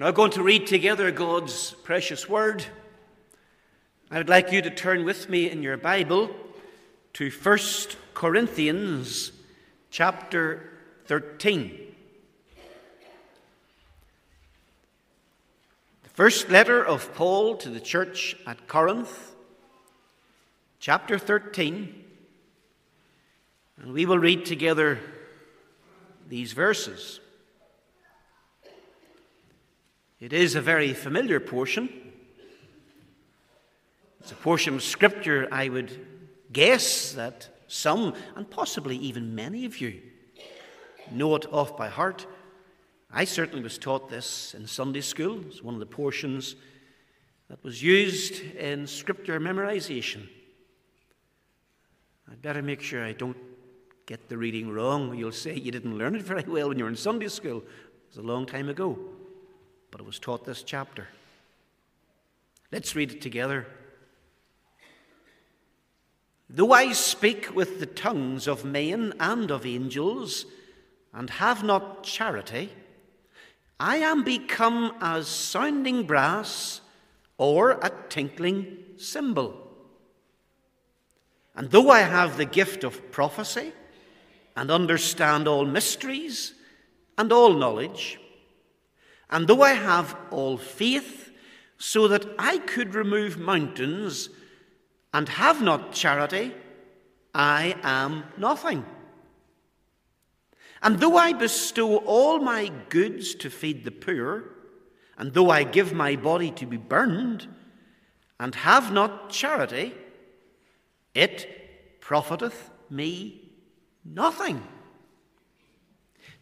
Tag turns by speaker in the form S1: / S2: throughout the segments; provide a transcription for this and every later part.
S1: We're now going to read together God's precious word. I would like you to turn with me in your Bible to 1 Corinthians chapter 13. The first letter of Paul to the church at Corinth, chapter 13. And we will read together these verses. It is a very familiar portion. It's a portion of Scripture I would guess that some, and possibly even many of you, know it off by heart. I certainly was taught this in Sunday school. It's one of the portions that was used in Scripture memorization. I'd better make sure I don't get the reading wrong. You'll say you didn't learn it very well when you were in Sunday school. It was a long time ago but it was taught this chapter. Let's read it together. Though I speak with the tongues of men and of angels, and have not charity, I am become as sounding brass or a tinkling cymbal. And though I have the gift of prophecy, and understand all mysteries and all knowledge, and though I have all faith, so that I could remove mountains, and have not charity, I am nothing. And though I bestow all my goods to feed the poor, and though I give my body to be burned, and have not charity, it profiteth me nothing.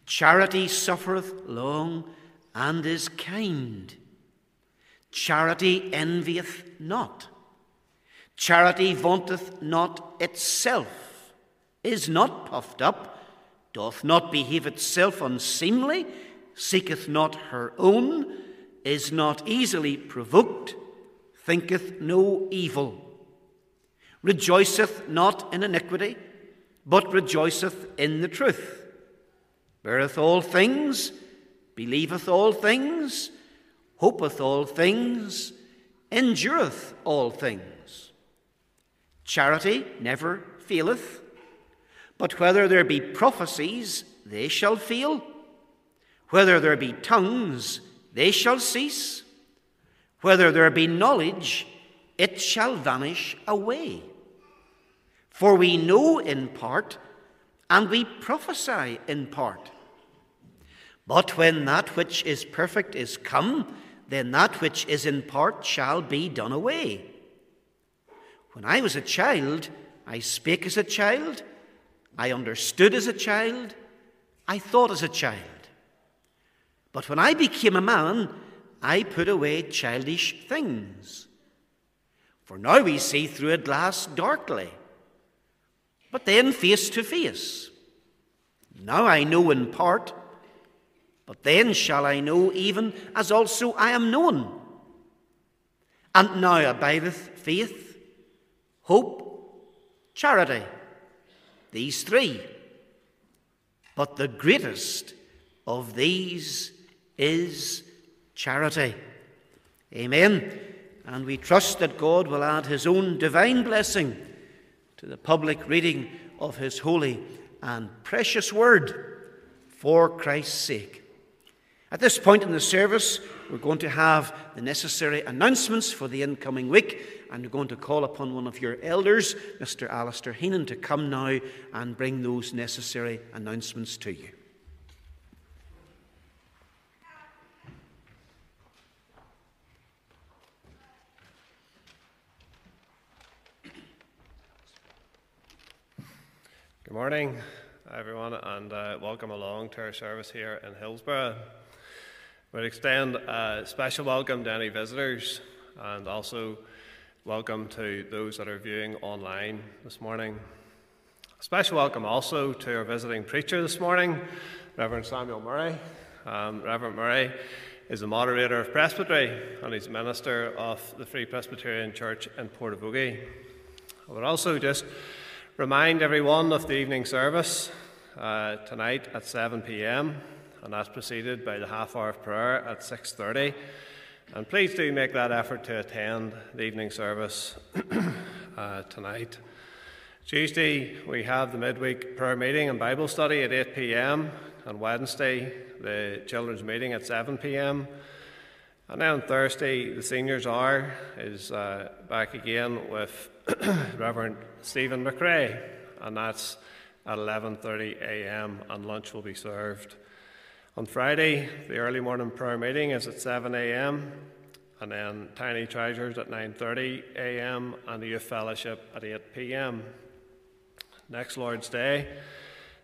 S1: Charity suffereth long and is kind. Charity envieth not. Charity vaunteth not itself, is not puffed up, doth not behave itself unseemly, seeketh not her own, is not easily provoked, thinketh no evil, rejoiceth not in iniquity, but rejoiceth in the truth, beareth all things believeth all things, hopeth all things, endureth all things. Charity never faileth, but whether there be prophecies, they shall fail. Whether there be tongues, they shall cease. Whether there be knowledge, it shall vanish away. For we know in part, and we prophesy in part. But when that which is perfect is come, then that which is in part shall be done away. When I was a child, I spake as a child, I understood as a child, I thought as a child. But when I became a man, I put away childish things. For now we see through a glass darkly, but then face to face. Now I know in part but then shall I know, even as also I am known. And now abideth faith, hope, charity, these three. But the greatest of these is charity. Amen. And we trust that God will add his own divine blessing to the public reading of his holy and precious word for Christ's sake. At this point in the service, we're going to have the necessary announcements for the incoming week, and we're going to call upon one of your elders, Mr. Alistair Heenan, to come now and bring those necessary announcements to you.
S2: Good morning, everyone, and uh, welcome along to our service here in Hillsborough. We'd extend a special welcome to any visitors and also welcome to those that are viewing online this morning. A special welcome also to our visiting preacher this morning, Reverend Samuel Murray. Um, Reverend Murray is the moderator of Presbytery and he's minister of the Free Presbyterian Church in Portavogie. I would also just remind everyone of the evening service uh, tonight at 7 pm and that's preceded by the half hour of prayer at 6.30. And please do make that effort to attend the evening service uh, tonight. Tuesday, we have the midweek prayer meeting and Bible study at 8 pm. On Wednesday, the children's meeting at 7 pm. And then on Thursday, the seniors hour is uh, back again with Reverend Stephen McRae, and that's at 11:30 a.m. and lunch will be served. On Friday, the early morning prayer meeting is at 7 a.m. and then Tiny Treasures at 9:30 a.m. and the youth fellowship at 8 p.m. Next Lord's Day,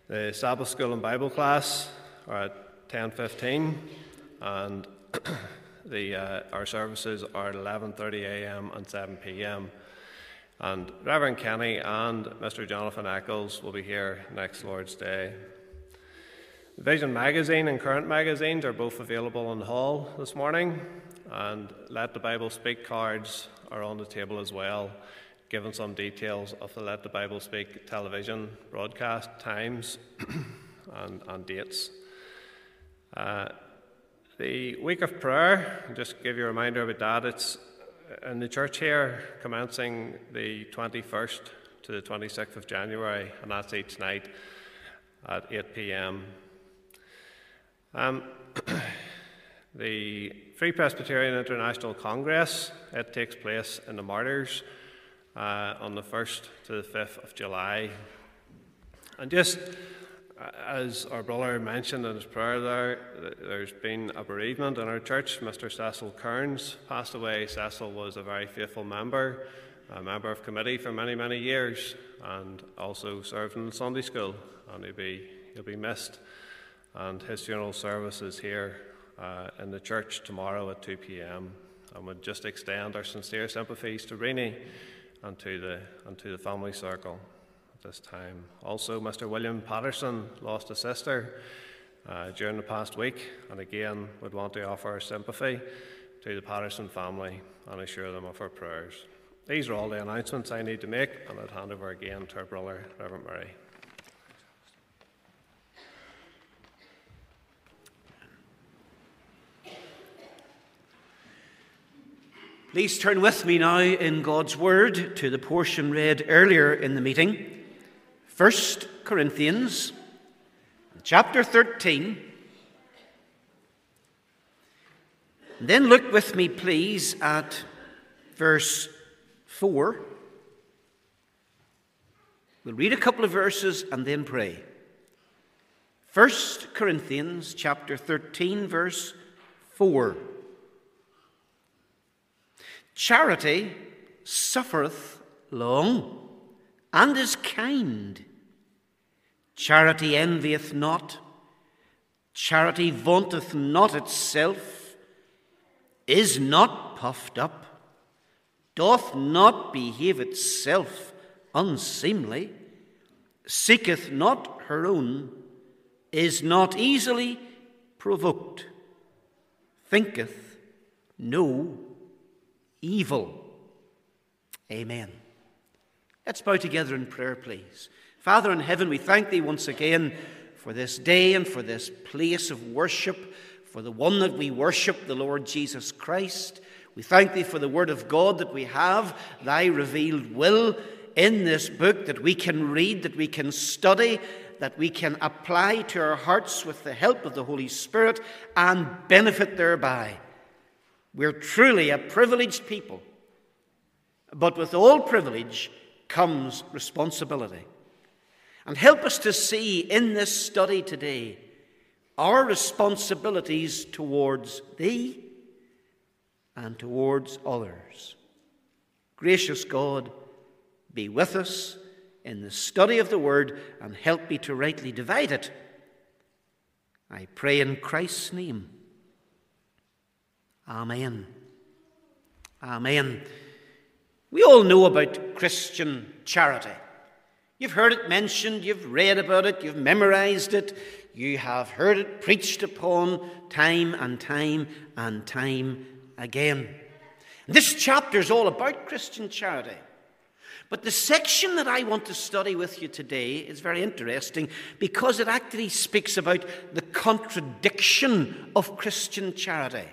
S2: the Sabbath school and Bible class are at 10:15 and the uh, our services are at 11:30 a.m. and 7 p.m. And Reverend Kenny and Mr. Jonathan Eccles will be here next Lord's Day. Vision magazine and current magazines are both available in the hall this morning, and Let the Bible Speak cards are on the table as well, giving some details of the Let the Bible Speak television broadcast times and, and dates. Uh, the week of prayer, just give you a reminder about that, it's in the church here, commencing the 21st to the 26th of January, and that's each night at 8 pm. Um, the Free Presbyterian International Congress, it takes place in the Martyrs uh, on the 1st to the 5th of July. And just as our brother mentioned in his prayer there, there's been a bereavement in our church. Mr. Cecil Kearns passed away. Cecil was a very faithful member, a member of committee for many, many years, and also served in Sunday school. And he'll be, he'll be missed. And his funeral service is here uh, in the church tomorrow at 2 p.m. And would just extend our sincere sympathies to Renee and to the, and to the family circle at this time. Also, Mr. William Patterson lost a sister uh, during the past week, and again would want to offer our sympathy to the Patterson family and assure them of our prayers. These are all the announcements I need to make, and I'd hand over again to our brother, Reverend Murray.
S1: Please turn with me now in God's Word to the portion read earlier in the meeting. 1 Corinthians chapter 13. Then look with me, please, at verse 4. We'll read a couple of verses and then pray. 1 Corinthians chapter 13, verse 4. Charity suffereth long and is kind. Charity envieth not, charity vaunteth not itself, is not puffed up, doth not behave itself unseemly, seeketh not her own, is not easily provoked, thinketh no evil. Amen. Let's bow together in prayer, please. Father in heaven, we thank thee once again for this day and for this place of worship, for the one that we worship, the Lord Jesus Christ. We thank thee for the word of God that we have, thy revealed will in this book that we can read, that we can study, that we can apply to our hearts with the help of the Holy Spirit and benefit thereby. We're truly a privileged people, but with all privilege, comes responsibility. And help us to see in this study today our responsibilities towards Thee and towards others. Gracious God, be with us in the study of the Word and help me to rightly divide it. I pray in Christ's name. Amen. Amen. We all know about Christian charity. You've heard it mentioned, you've read about it, you've memorized it, you have heard it preached upon time and time and time again. This chapter is all about Christian charity. But the section that I want to study with you today is very interesting because it actually speaks about the contradiction of Christian charity.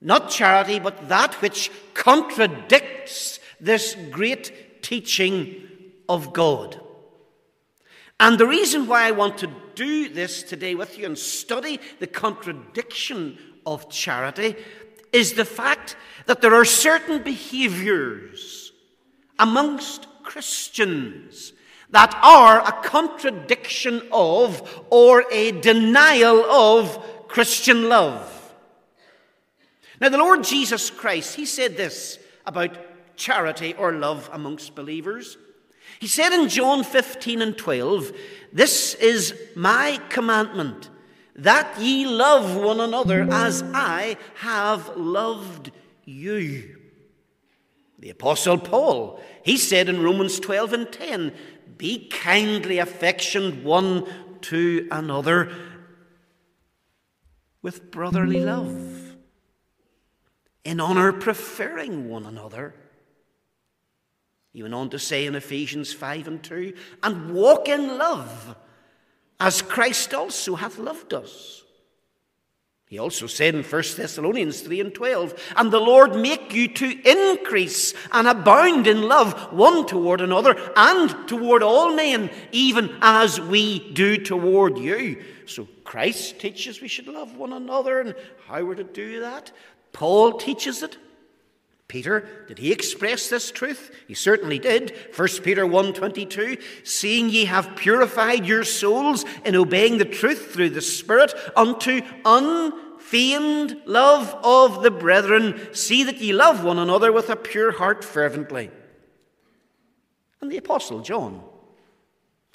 S1: Not charity, but that which contradicts this great teaching of God. And the reason why I want to do this today with you and study the contradiction of charity is the fact that there are certain behaviors amongst Christians that are a contradiction of or a denial of Christian love. Now, the Lord Jesus Christ, he said this about charity or love amongst believers. He said in John 15 and 12, This is my commandment, that ye love one another as I have loved you. The Apostle Paul, he said in Romans 12 and 10, Be kindly affectioned one to another with brotherly love, in honour preferring one another. He went on to say in Ephesians 5 and 2, and walk in love, as Christ also hath loved us. He also said in 1 Thessalonians 3 and 12, and the Lord make you to increase and abound in love one toward another and toward all men, even as we do toward you. So Christ teaches we should love one another, and how we're to do that. Paul teaches it. Peter, did he express this truth? He certainly did. 1 Peter 1:22, seeing ye have purified your souls in obeying the truth through the Spirit unto unfeigned love of the brethren, see that ye love one another with a pure heart fervently. And the apostle John,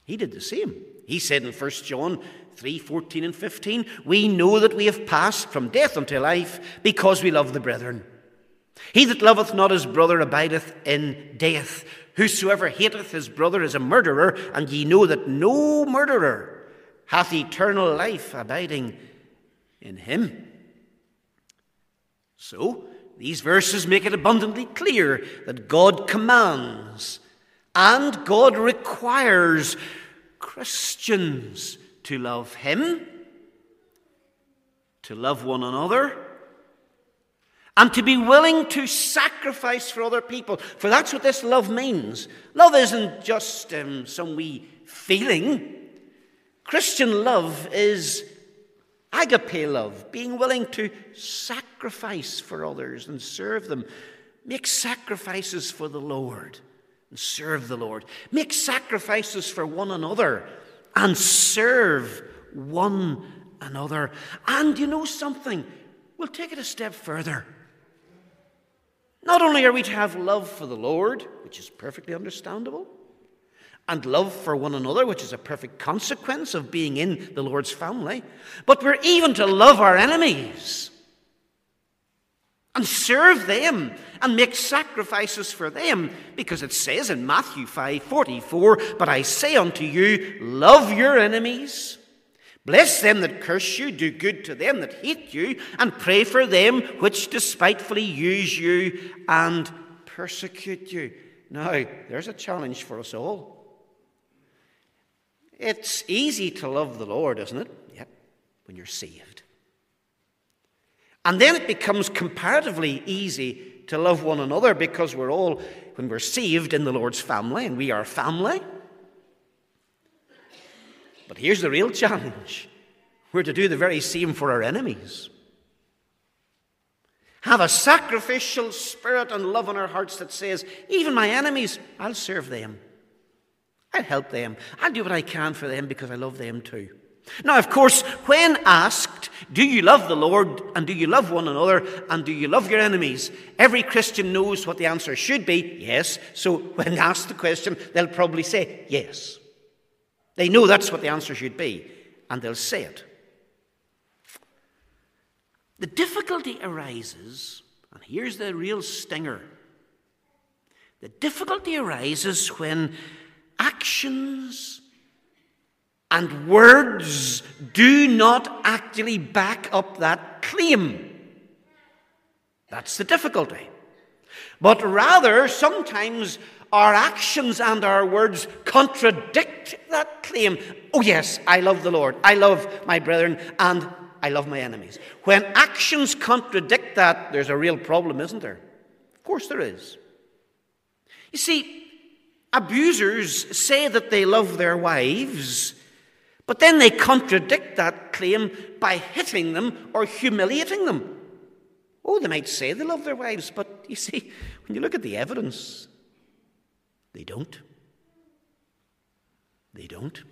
S1: he did the same. He said in 1 John 3 14 and 15, We know that we have passed from death unto life because we love the brethren. He that loveth not his brother abideth in death. Whosoever hateth his brother is a murderer, and ye know that no murderer hath eternal life abiding in him. So, these verses make it abundantly clear that God commands and God requires Christians to love Him, to love one another, and to be willing to sacrifice for other people. For that's what this love means. Love isn't just um, some wee feeling. Christian love is agape love, being willing to sacrifice for others and serve them. Make sacrifices for the Lord and serve the Lord. Make sacrifices for one another and serve one another. And you know something? We'll take it a step further. Not only are we to have love for the Lord, which is perfectly understandable, and love for one another, which is a perfect consequence of being in the Lord's family, but we're even to love our enemies and serve them and make sacrifices for them because it says in Matthew 5:44 but I say unto you love your enemies Bless them that curse you, do good to them that hate you, and pray for them which despitefully use you and persecute you. Now, there's a challenge for us all. It's easy to love the Lord, isn't it? Yep, when you're saved. And then it becomes comparatively easy to love one another because we're all, when we're saved, in the Lord's family, and we are family. But here's the real challenge we're to do the very same for our enemies. Have a sacrificial spirit and love in our hearts that says, even my enemies, I'll serve them. I'll help them. I'll do what I can for them because I love them too. Now, of course, when asked, Do you love the Lord and do you love one another and do you love your enemies? Every Christian knows what the answer should be yes. So when asked the question, they'll probably say yes. They know that's what the answer should be, and they'll say it. The difficulty arises, and here's the real stinger the difficulty arises when actions and words do not actually back up that claim. That's the difficulty. But rather, sometimes our actions and our words contradict that claim. Oh, yes, I love the Lord, I love my brethren, and I love my enemies. When actions contradict that, there's a real problem, isn't there? Of course, there is. You see, abusers say that they love their wives, but then they contradict that claim by hitting them or humiliating them. Oh, they might say they love their wives, but you see, when you look at the evidence, they don't. They don't.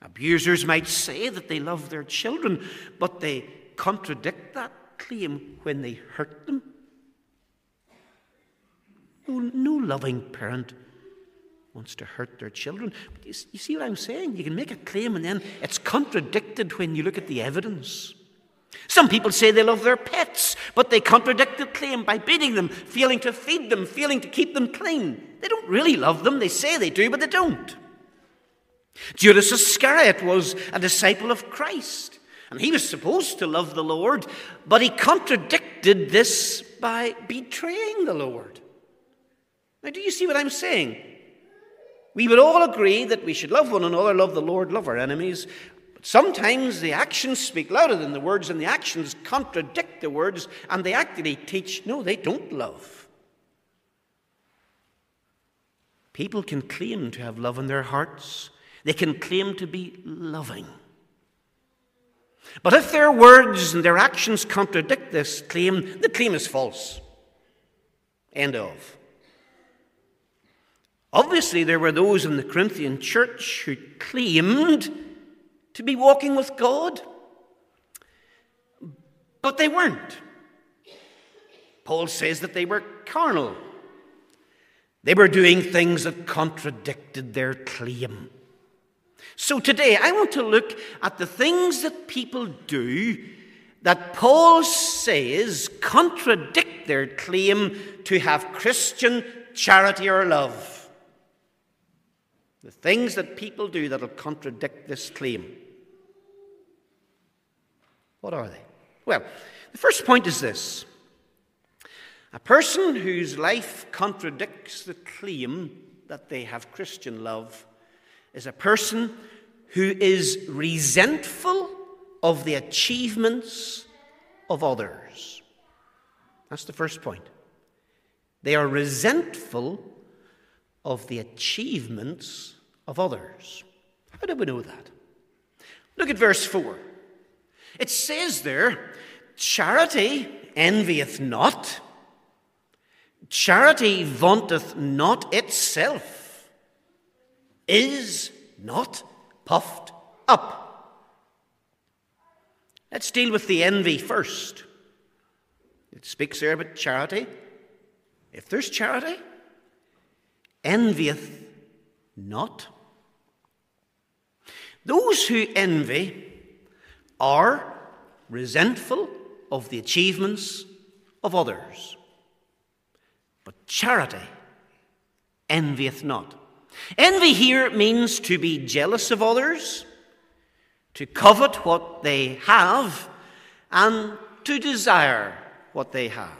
S1: Abusers might say that they love their children, but they contradict that claim when they hurt them. No, no loving parent wants to hurt their children. But you, you see what I'm saying? You can make a claim and then it's contradicted when you look at the evidence. Some people say they love their pets, but they contradict the claim by beating them, failing to feed them, failing to keep them clean. They don't really love them. They say they do, but they don't. Judas Iscariot was a disciple of Christ, and he was supposed to love the Lord, but he contradicted this by betraying the Lord. Now, do you see what I'm saying? We would all agree that we should love one another, love the Lord, love our enemies. But sometimes the actions speak louder than the words, and the actions contradict the words, and they actually teach no, they don't love. People can claim to have love in their hearts, they can claim to be loving. But if their words and their actions contradict this claim, the claim is false. End of. Obviously, there were those in the Corinthian church who claimed to be walking with God, but they weren't. Paul says that they were carnal. They were doing things that contradicted their claim. So today I want to look at the things that people do that Paul says contradict their claim to have Christian charity or love. The things that people do that will contradict this claim. What are they? Well, the first point is this a person whose life contradicts the claim that they have Christian love is a person who is resentful of the achievements of others. That's the first point. They are resentful of the achievements of others. How do we know that? Look at verse 4. It says there, Charity envieth not, charity vaunteth not itself is not puffed up. Let's deal with the envy first. It speaks there about charity. If there's charity, envieth not. Those who envy are resentful of the achievements of others. But charity envieth not. Envy here means to be jealous of others, to covet what they have, and to desire what they have.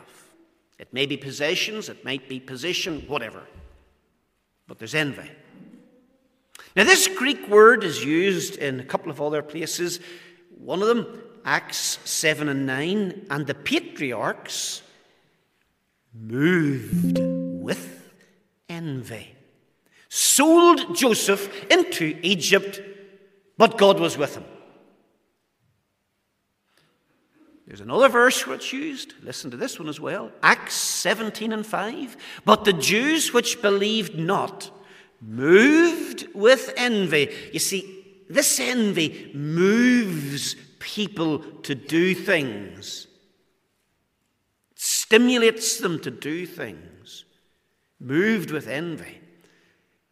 S1: It may be possessions, it might be position, whatever. But there's envy. Now, this Greek word is used in a couple of other places. One of them, Acts 7 and 9, and the patriarchs moved with envy sold Joseph into Egypt, but God was with him. There's another verse where it's used. Listen to this one as well. Acts 17 and 5. But the Jews which believed not moved with envy. You see, this envy moves people to do things, it stimulates them to do things. Moved with envy.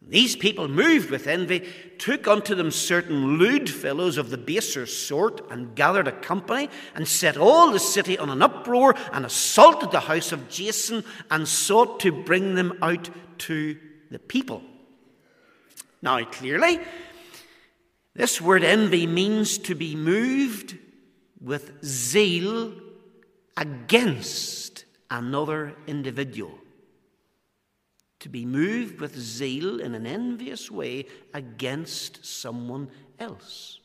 S1: These people, moved with envy, took unto them certain lewd fellows of the baser sort, and gathered a company, and set all the city on an uproar, and assaulted the house of Jason, and sought to bring them out to the people. Now, clearly, this word envy means to be moved with zeal against another individual to be moved with zeal in an envious way against someone else.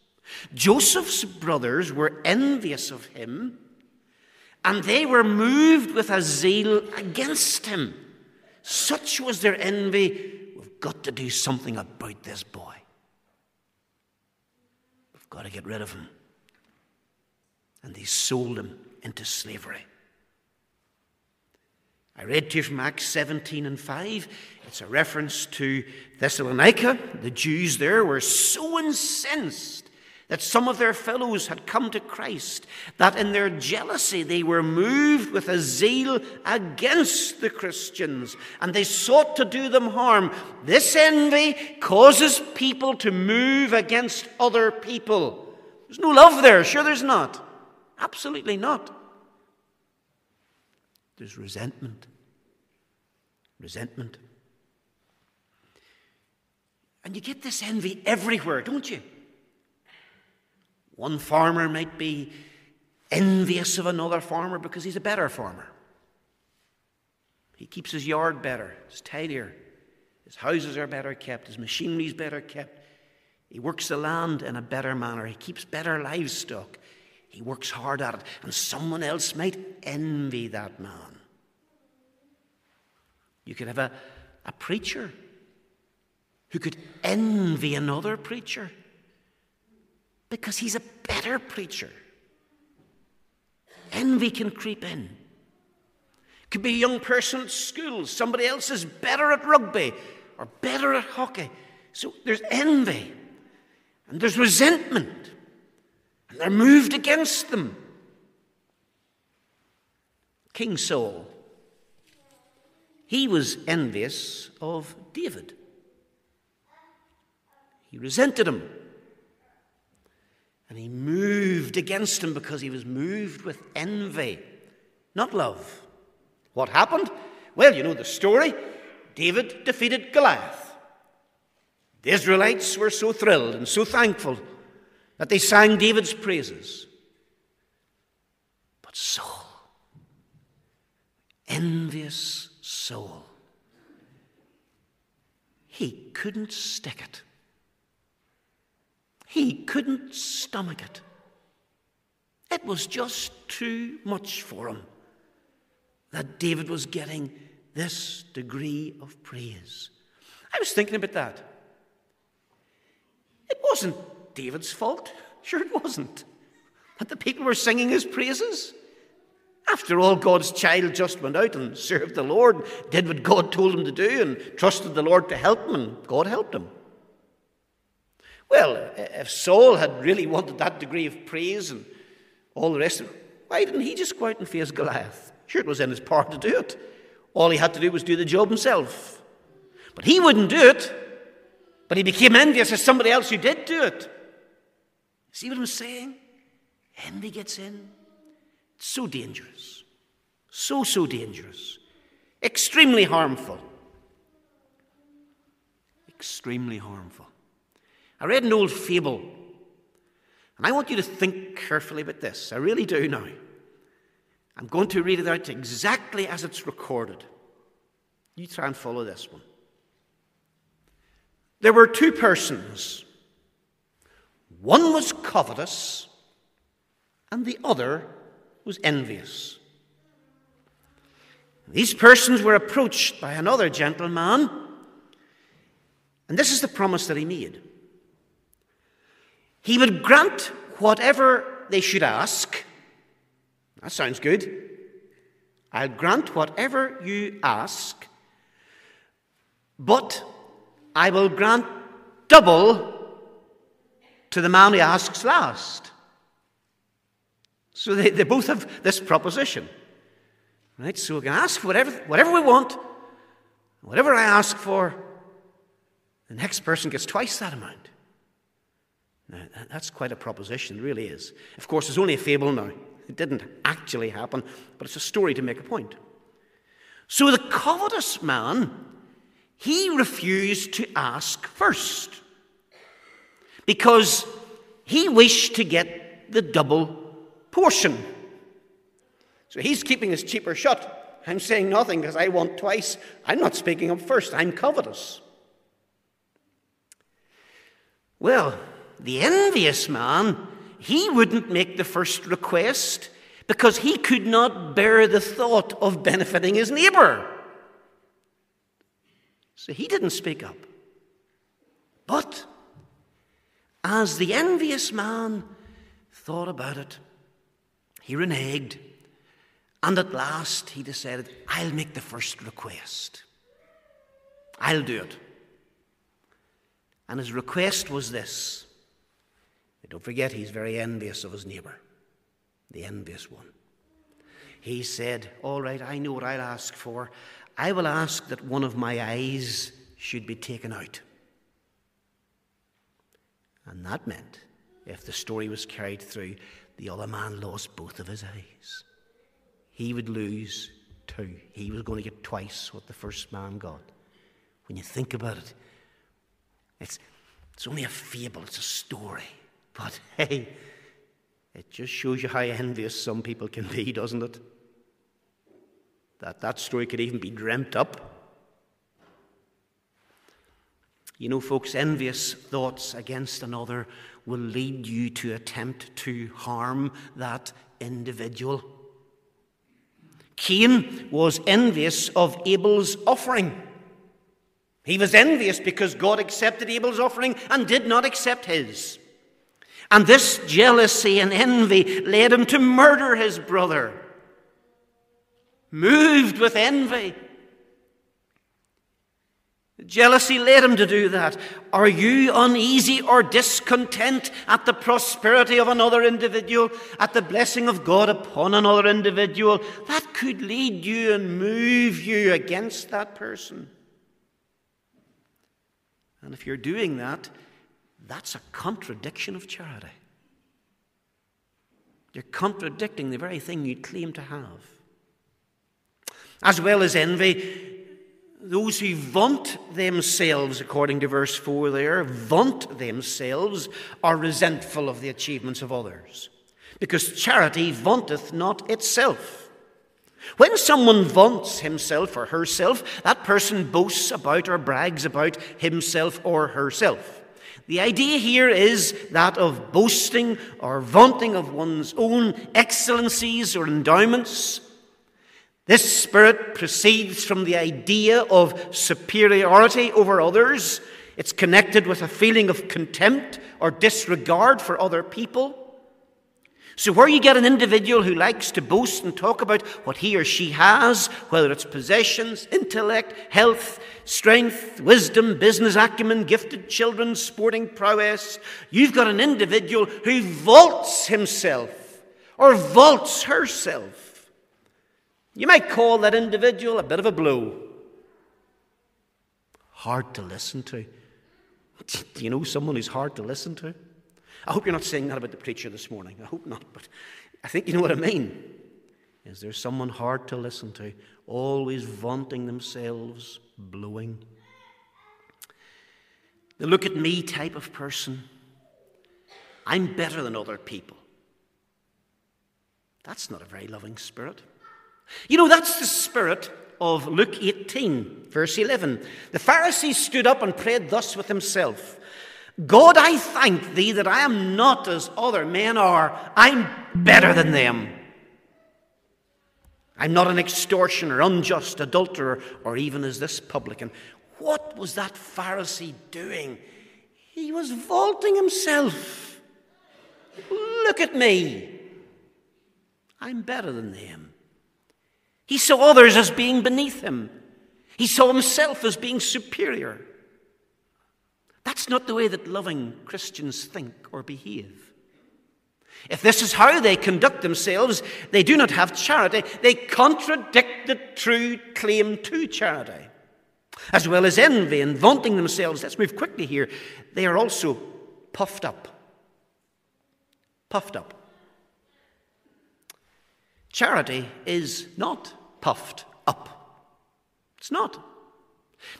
S1: Joseph's brothers were envious of him, and they were moved with a zeal against him. Such was their envy. Got to do something about this boy. We've got to get rid of him. And they sold him into slavery. I read to you from Acts 17 and 5. It's a reference to Thessalonica. The Jews there were so incensed that some of their fellows had come to Christ that in their jealousy they were moved with a zeal against the Christians and they sought to do them harm. This envy causes people to move against other people. There's no love there. Sure, there's not. Absolutely not. There's resentment. Resentment. And you get this envy everywhere, don't you? One farmer might be envious of another farmer because he's a better farmer. He keeps his yard better, it's tidier, his houses are better kept, his machinery is better kept. He works the land in a better manner, he keeps better livestock, he works hard at it, and someone else might envy that man. You could have a, a preacher who could envy another preacher because he's a better preacher. Envy can creep in. Could be a young person at school, somebody else is better at rugby or better at hockey. So there's envy and there's resentment and they're moved against them. King Saul, he was envious of David. He resented him. And he moved against him because he was moved with envy, not love. What happened? Well, you know the story. David defeated Goliath. The Israelites were so thrilled and so thankful that they sang David's praises. But Saul, envious Saul, he couldn't stick it. He couldn't stomach it. It was just too much for him that David was getting this degree of praise. I was thinking about that. It wasn't David's fault. Sure, it wasn't. That the people were singing his praises. After all, God's child just went out and served the Lord, did what God told him to do, and trusted the Lord to help him, and God helped him. Well, if Saul had really wanted that degree of praise and all the rest of it, why didn't he just go out and face Goliath? Sure, it was in his power to do it. All he had to do was do the job himself. But he wouldn't do it. But he became envious of somebody else who did do it. See what I'm saying? Envy gets in. It's so dangerous. So, so dangerous. Extremely harmful. Extremely harmful. I read an old fable, and I want you to think carefully about this. I really do now. I'm going to read it out exactly as it's recorded. You try and follow this one. There were two persons. One was covetous, and the other was envious. These persons were approached by another gentleman, and this is the promise that he made. He would grant whatever they should ask. That sounds good. I'll grant whatever you ask, but I will grant double to the man who asks last. So they, they both have this proposition. Right? So we can ask whatever, whatever we want, whatever I ask for, the next person gets twice that amount. Now, that's quite a proposition, it really is. Of course, it's only a fable now. It didn't actually happen, but it's a story to make a point. So the covetous man, he refused to ask first because he wished to get the double portion. So he's keeping his cheaper shut. I'm saying nothing because I want twice. I'm not speaking up first. I'm covetous. Well, the envious man, he wouldn't make the first request because he could not bear the thought of benefiting his neighbor. So he didn't speak up. But as the envious man thought about it, he reneged, and at last he decided, I'll make the first request. I'll do it. And his request was this. Don't forget, he's very envious of his neighbor, the envious one. He said, All right, I know what I'll ask for. I will ask that one of my eyes should be taken out. And that meant, if the story was carried through, the other man lost both of his eyes. He would lose two. He was going to get twice what the first man got. When you think about it, it's, it's only a fable, it's a story. But hey, it just shows you how envious some people can be, doesn't it? That that story could even be dreamt up. You know, folks, envious thoughts against another will lead you to attempt to harm that individual. Cain was envious of Abel's offering. He was envious because God accepted Abel's offering and did not accept his. And this jealousy and envy led him to murder his brother. Moved with envy, Jealousy led him to do that. Are you uneasy or discontent at the prosperity of another individual, at the blessing of God upon another individual? That could lead you and move you against that person. And if you're doing that, that's a contradiction of charity. You're contradicting the very thing you claim to have. As well as envy, those who vaunt themselves, according to verse 4 there, vaunt themselves, are resentful of the achievements of others. Because charity vaunteth not itself. When someone vaunts himself or herself, that person boasts about or brags about himself or herself. The idea here is that of boasting or vaunting of one's own excellencies or endowments this spirit proceeds from the idea of superiority over others. It's connected with a feeling of contempt or disregard for other people. So, where you get an individual who likes to boast and talk about what he or she has, whether it's possessions, intellect, health, strength, wisdom, business acumen, gifted children, sporting prowess, you've got an individual who vaults himself or vaults herself you might call that individual a bit of a blow. Hard to listen to. Do you know someone who's hard to listen to? I hope you're not saying that about the preacher this morning. I hope not, but I think you know what I mean. Is there someone hard to listen to, always vaunting themselves, blowing? The look at me type of person. I'm better than other people. That's not a very loving spirit. You know, that's the spirit of Luke 18, verse 11. The Pharisee stood up and prayed thus with himself God, I thank thee that I am not as other men are. I'm better than them. I'm not an extortioner, unjust, adulterer, or even as this publican. What was that Pharisee doing? He was vaulting himself. Look at me. I'm better than them. He saw others as being beneath him. He saw himself as being superior. That's not the way that loving Christians think or behave. If this is how they conduct themselves, they do not have charity. They contradict the true claim to charity. As well as envy and vaunting themselves, let's move quickly here, they are also puffed up. Puffed up. Charity is not puffed up. It's not.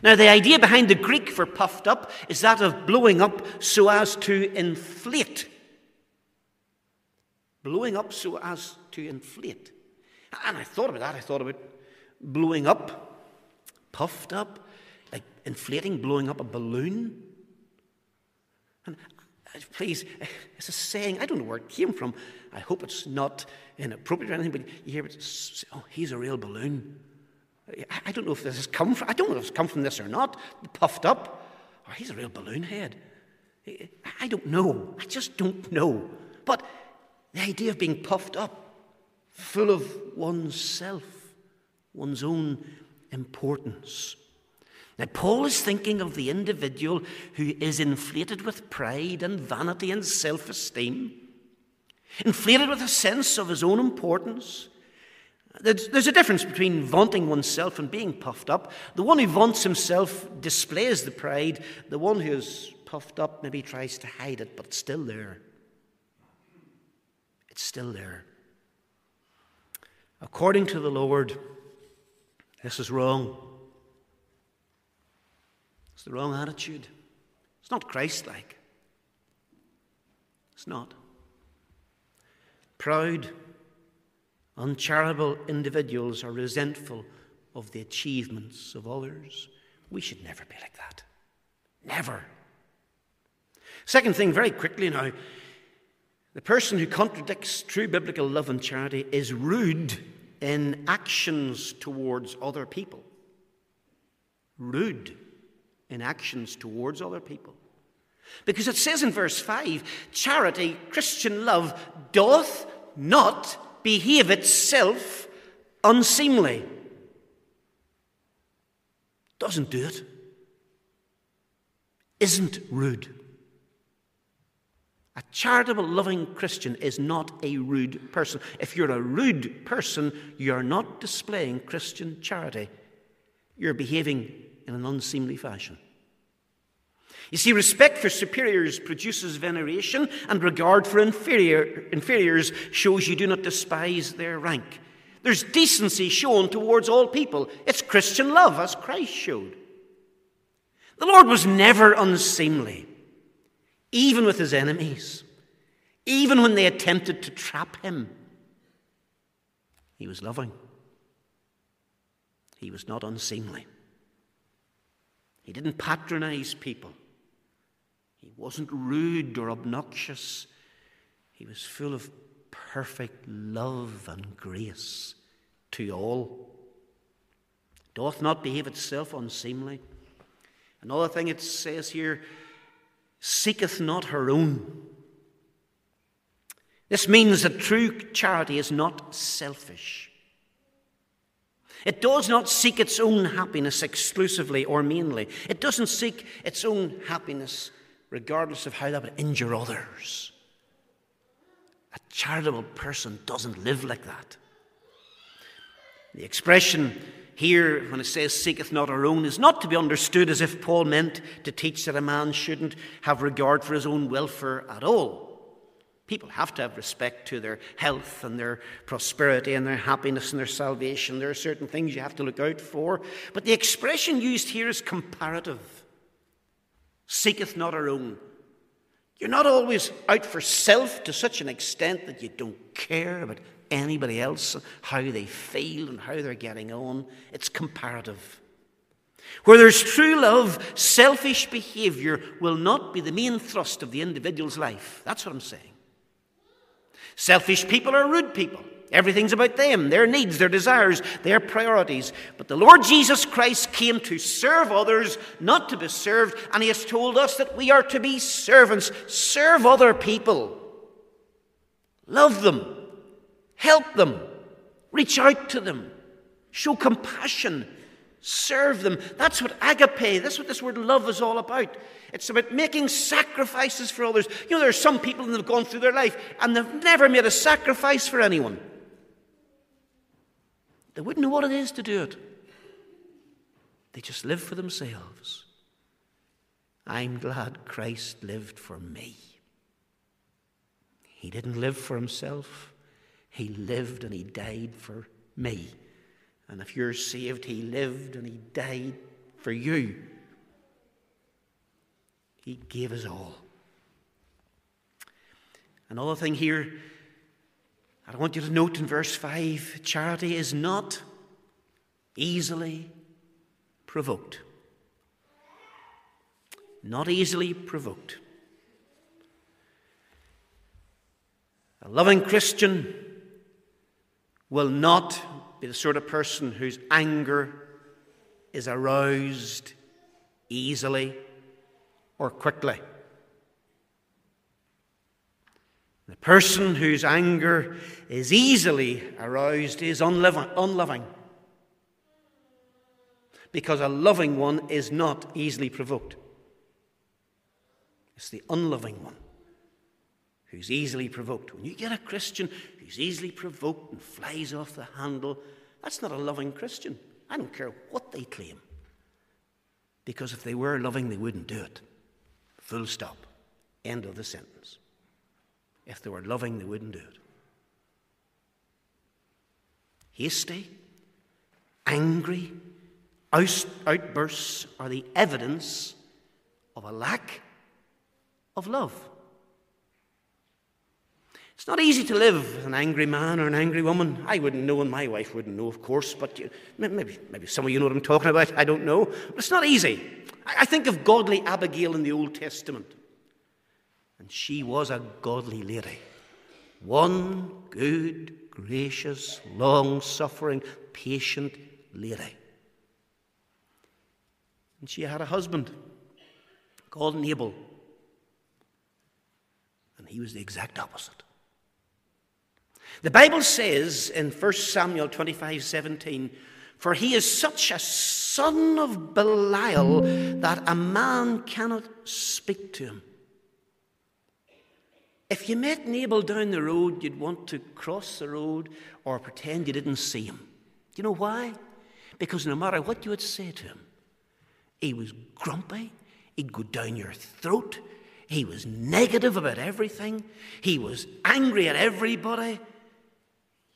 S1: Now, the idea behind the Greek for puffed up is that of blowing up so as to inflate. Blowing up so as to inflate. And I thought about that. I thought about blowing up, puffed up, like inflating, blowing up a balloon. And uh, please, it's a saying, I don't know where it came from. I hope it's not inappropriate or anything, but you hear it, oh, he's a real balloon. I don't know if this has come from, I don't know if it's come from this or not, puffed up, or he's a real balloon head. I don't know. I just don't know. But the idea of being puffed up, full of oneself, one's own importance. Now, Paul is thinking of the individual who is inflated with pride and vanity and self esteem, inflated with a sense of his own importance. There's a difference between vaunting oneself and being puffed up. The one who vaunts himself displays the pride, the one who is puffed up maybe tries to hide it, but it's still there. It's still there. According to the Lord, this is wrong. It's the wrong attitude. It's not Christ like. It's not. Proud, uncharitable individuals are resentful of the achievements of others. We should never be like that. Never. Second thing, very quickly now, the person who contradicts true biblical love and charity is rude in actions towards other people. Rude in actions towards other people. Because it says in verse 5 charity, Christian love, doth not behave itself unseemly. Doesn't do it. Isn't rude. A charitable, loving Christian is not a rude person. If you're a rude person, you're not displaying Christian charity. You're behaving in an unseemly fashion. You see, respect for superiors produces veneration, and regard for inferior, inferiors shows you do not despise their rank. There's decency shown towards all people. It's Christian love, as Christ showed. The Lord was never unseemly, even with his enemies, even when they attempted to trap him. He was loving, he was not unseemly. He didn't patronize people. He wasn't rude or obnoxious. He was full of perfect love and grace to all. Doth not behave itself unseemly. Another thing it says here seeketh not her own. This means that true charity is not selfish. It does not seek its own happiness exclusively or mainly. It doesn't seek its own happiness regardless of how that would injure others. A charitable person doesn't live like that. The expression here, when it says seeketh not our own, is not to be understood as if Paul meant to teach that a man shouldn't have regard for his own welfare at all. People have to have respect to their health and their prosperity and their happiness and their salvation. There are certain things you have to look out for. But the expression used here is comparative. Seeketh not our own. You're not always out for self to such an extent that you don't care about anybody else, how they feel and how they're getting on. It's comparative. Where there's true love, selfish behavior will not be the main thrust of the individual's life. That's what I'm saying. Selfish people are rude people. Everything's about them, their needs, their desires, their priorities. But the Lord Jesus Christ came to serve others, not to be served, and He has told us that we are to be servants. Serve other people. Love them. Help them. Reach out to them. Show compassion. Serve them. That's what agape, that's what this word love is all about. It's about making sacrifices for others. You know, there are some people that have gone through their life and they've never made a sacrifice for anyone. They wouldn't know what it is to do it. They just live for themselves. I'm glad Christ lived for me. He didn't live for himself, he lived and he died for me. And if you're saved, he lived and he died for you. He gave us all. Another thing here, I want you to note in verse 5 charity is not easily provoked. Not easily provoked. A loving Christian will not be the sort of person whose anger is aroused easily or quickly. The person whose anger is easily aroused is unloving, because a loving one is not easily provoked. It's the unloving one who's easily provoked. When you get a Christian who's easily provoked and flies off the handle, that's not a loving Christian. I don't care what they claim. Because if they were loving, they wouldn't do it. Full stop. End of the sentence. If they were loving, they wouldn't do it. Hasty, angry outbursts are the evidence of a lack of love. It's not easy to live with an angry man or an angry woman. I wouldn't know, and my wife wouldn't know, of course, but you, maybe, maybe some of you know what I'm talking about. I don't know. But it's not easy. I think of godly Abigail in the Old Testament. And she was a godly lady. One good, gracious, long suffering, patient lady. And she had a husband called Nabal. And he was the exact opposite. The Bible says in 1 Samuel 25 17, For he is such a son of Belial that a man cannot speak to him. If you met Nabal down the road, you'd want to cross the road or pretend you didn't see him. Do you know why? Because no matter what you would say to him, he was grumpy, he'd go down your throat, he was negative about everything, he was angry at everybody,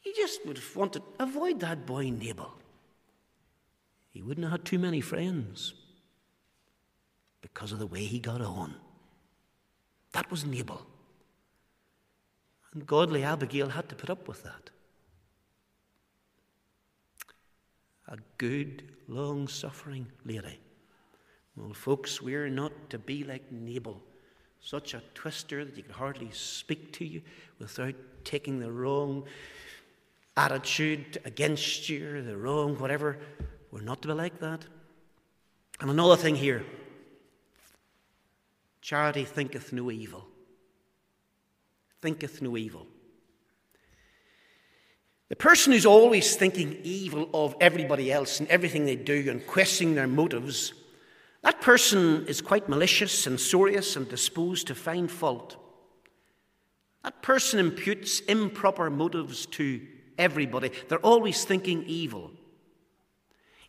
S1: he just would want to avoid that boy Nabal. He wouldn't have had too many friends because of the way he got on. That was Nabal. And godly Abigail had to put up with that. A good, long suffering lady. Well, folks, we're not to be like Nabal, such a twister that you could hardly speak to you without taking the wrong attitude against you, the wrong, whatever. We're not to be like that. And another thing here charity thinketh no evil. Thinketh no evil. The person who's always thinking evil of everybody else and everything they do and questioning their motives, that person is quite malicious, censorious, and disposed to find fault. That person imputes improper motives to everybody. They're always thinking evil.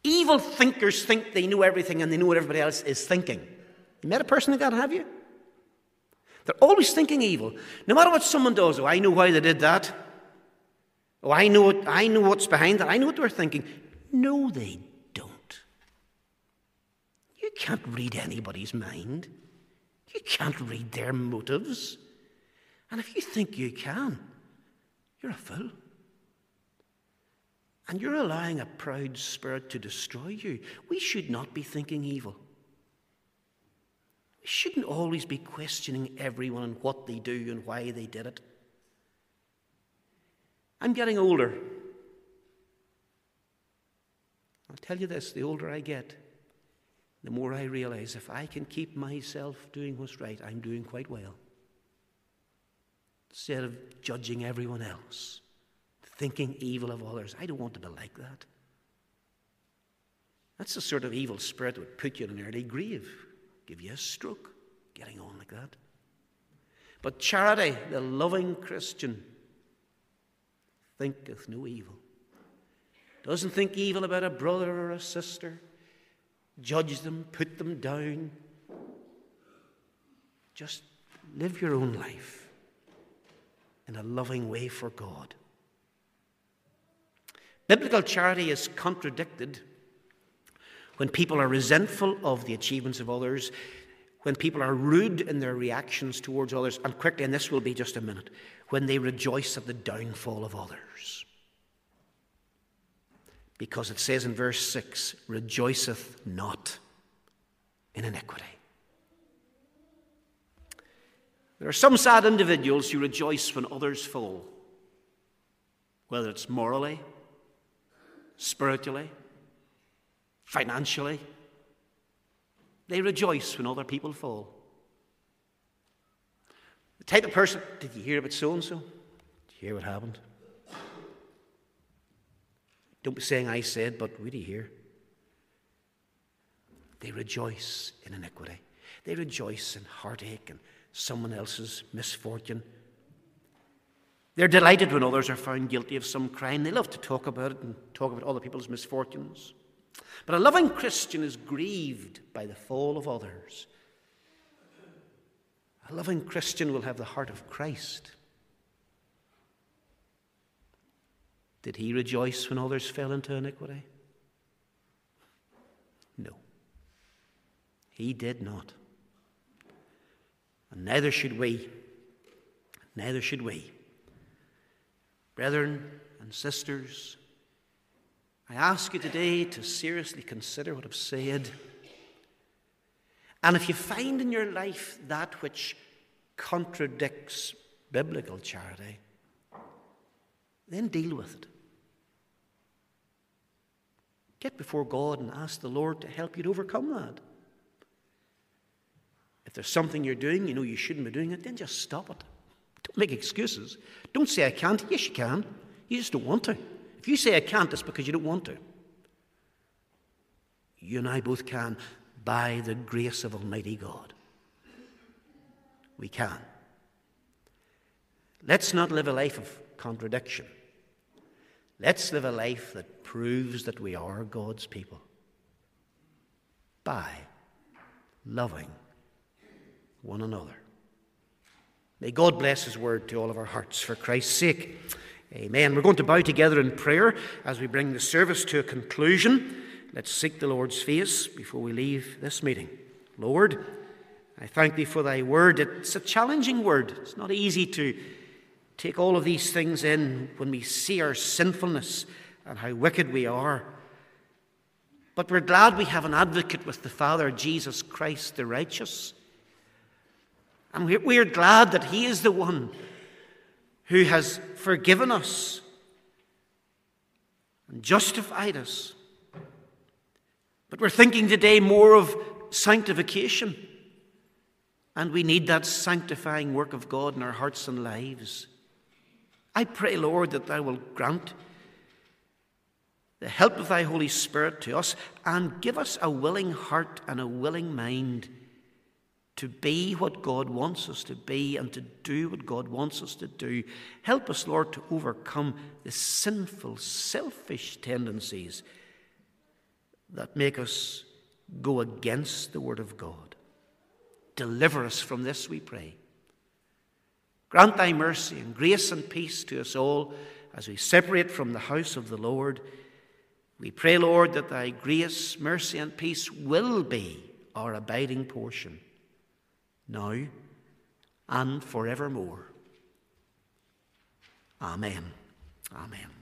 S1: Evil thinkers think they know everything and they know what everybody else is thinking. You met a person like that, have you? They're always thinking evil. No matter what someone does, oh, I know why they did that. Oh, I know, I know what's behind that. I know what they're thinking. No, they don't. You can't read anybody's mind. You can't read their motives. And if you think you can, you're a fool. And you're allowing a proud spirit to destroy you. We should not be thinking evil. Shouldn't always be questioning everyone and what they do and why they did it. I'm getting older. I'll tell you this the older I get, the more I realize if I can keep myself doing what's right, I'm doing quite well. Instead of judging everyone else thinking evil of others. I don't want to be like that. That's the sort of evil spirit that would put you in an early grave, give you a stroke, getting on like that. But charity, the loving Christian, thinketh no evil. Doesn't think evil about a brother or a sister, judge them, put them down. Just live your own life in a loving way for God. Biblical charity is contradicted when people are resentful of the achievements of others, when people are rude in their reactions towards others, and quickly, and this will be just a minute, when they rejoice at the downfall of others. Because it says in verse 6 rejoiceth not in iniquity. There are some sad individuals who rejoice when others fall, whether it's morally, spiritually, financially. They rejoice when other people fall. The type of person, did you hear about so and so? Did you hear what happened? Don't be saying I said, but really hear. They rejoice in iniquity. They rejoice in heartache and someone else's misfortune. They're delighted when others are found guilty of some crime. They love to talk about it and talk about other people's misfortunes. But a loving Christian is grieved by the fall of others. A loving Christian will have the heart of Christ. Did he rejoice when others fell into iniquity? No. He did not. And neither should we. Neither should we. Brethren and sisters, I ask you today to seriously consider what I've said. And if you find in your life that which contradicts biblical charity, then deal with it. Get before God and ask the Lord to help you to overcome that. If there's something you're doing, you know you shouldn't be doing it, then just stop it. Don't make excuses. Don't say I can't. Yes, you can. You just don't want to. If you say I can't, it's because you don't want to. You and I both can by the grace of Almighty God. We can. Let's not live a life of contradiction. Let's live a life that proves that we are God's people by loving one another. May God bless His word to all of our hearts for Christ's sake. Amen. We're going to bow together in prayer as we bring the service to a conclusion. Let's seek the Lord's face before we leave this meeting. Lord, I thank Thee for Thy word. It's a challenging word. It's not easy to take all of these things in when we see our sinfulness and how wicked we are. But we're glad we have an advocate with the Father, Jesus Christ the righteous. And we're glad that He is the one who has forgiven us and justified us. But we're thinking today more of sanctification. And we need that sanctifying work of God in our hearts and lives. I pray, Lord, that Thou will grant the help of Thy Holy Spirit to us and give us a willing heart and a willing mind to be what God wants us to be and to do what God wants us to do. Help us, Lord, to overcome the sinful, selfish tendencies that make us go against the Word of God. Deliver us from this, we pray. Grant thy mercy and grace and peace to us all as we separate from the house of the Lord. We pray, Lord, that thy grace, mercy, and peace will be our abiding portion, now and forevermore. Amen. Amen.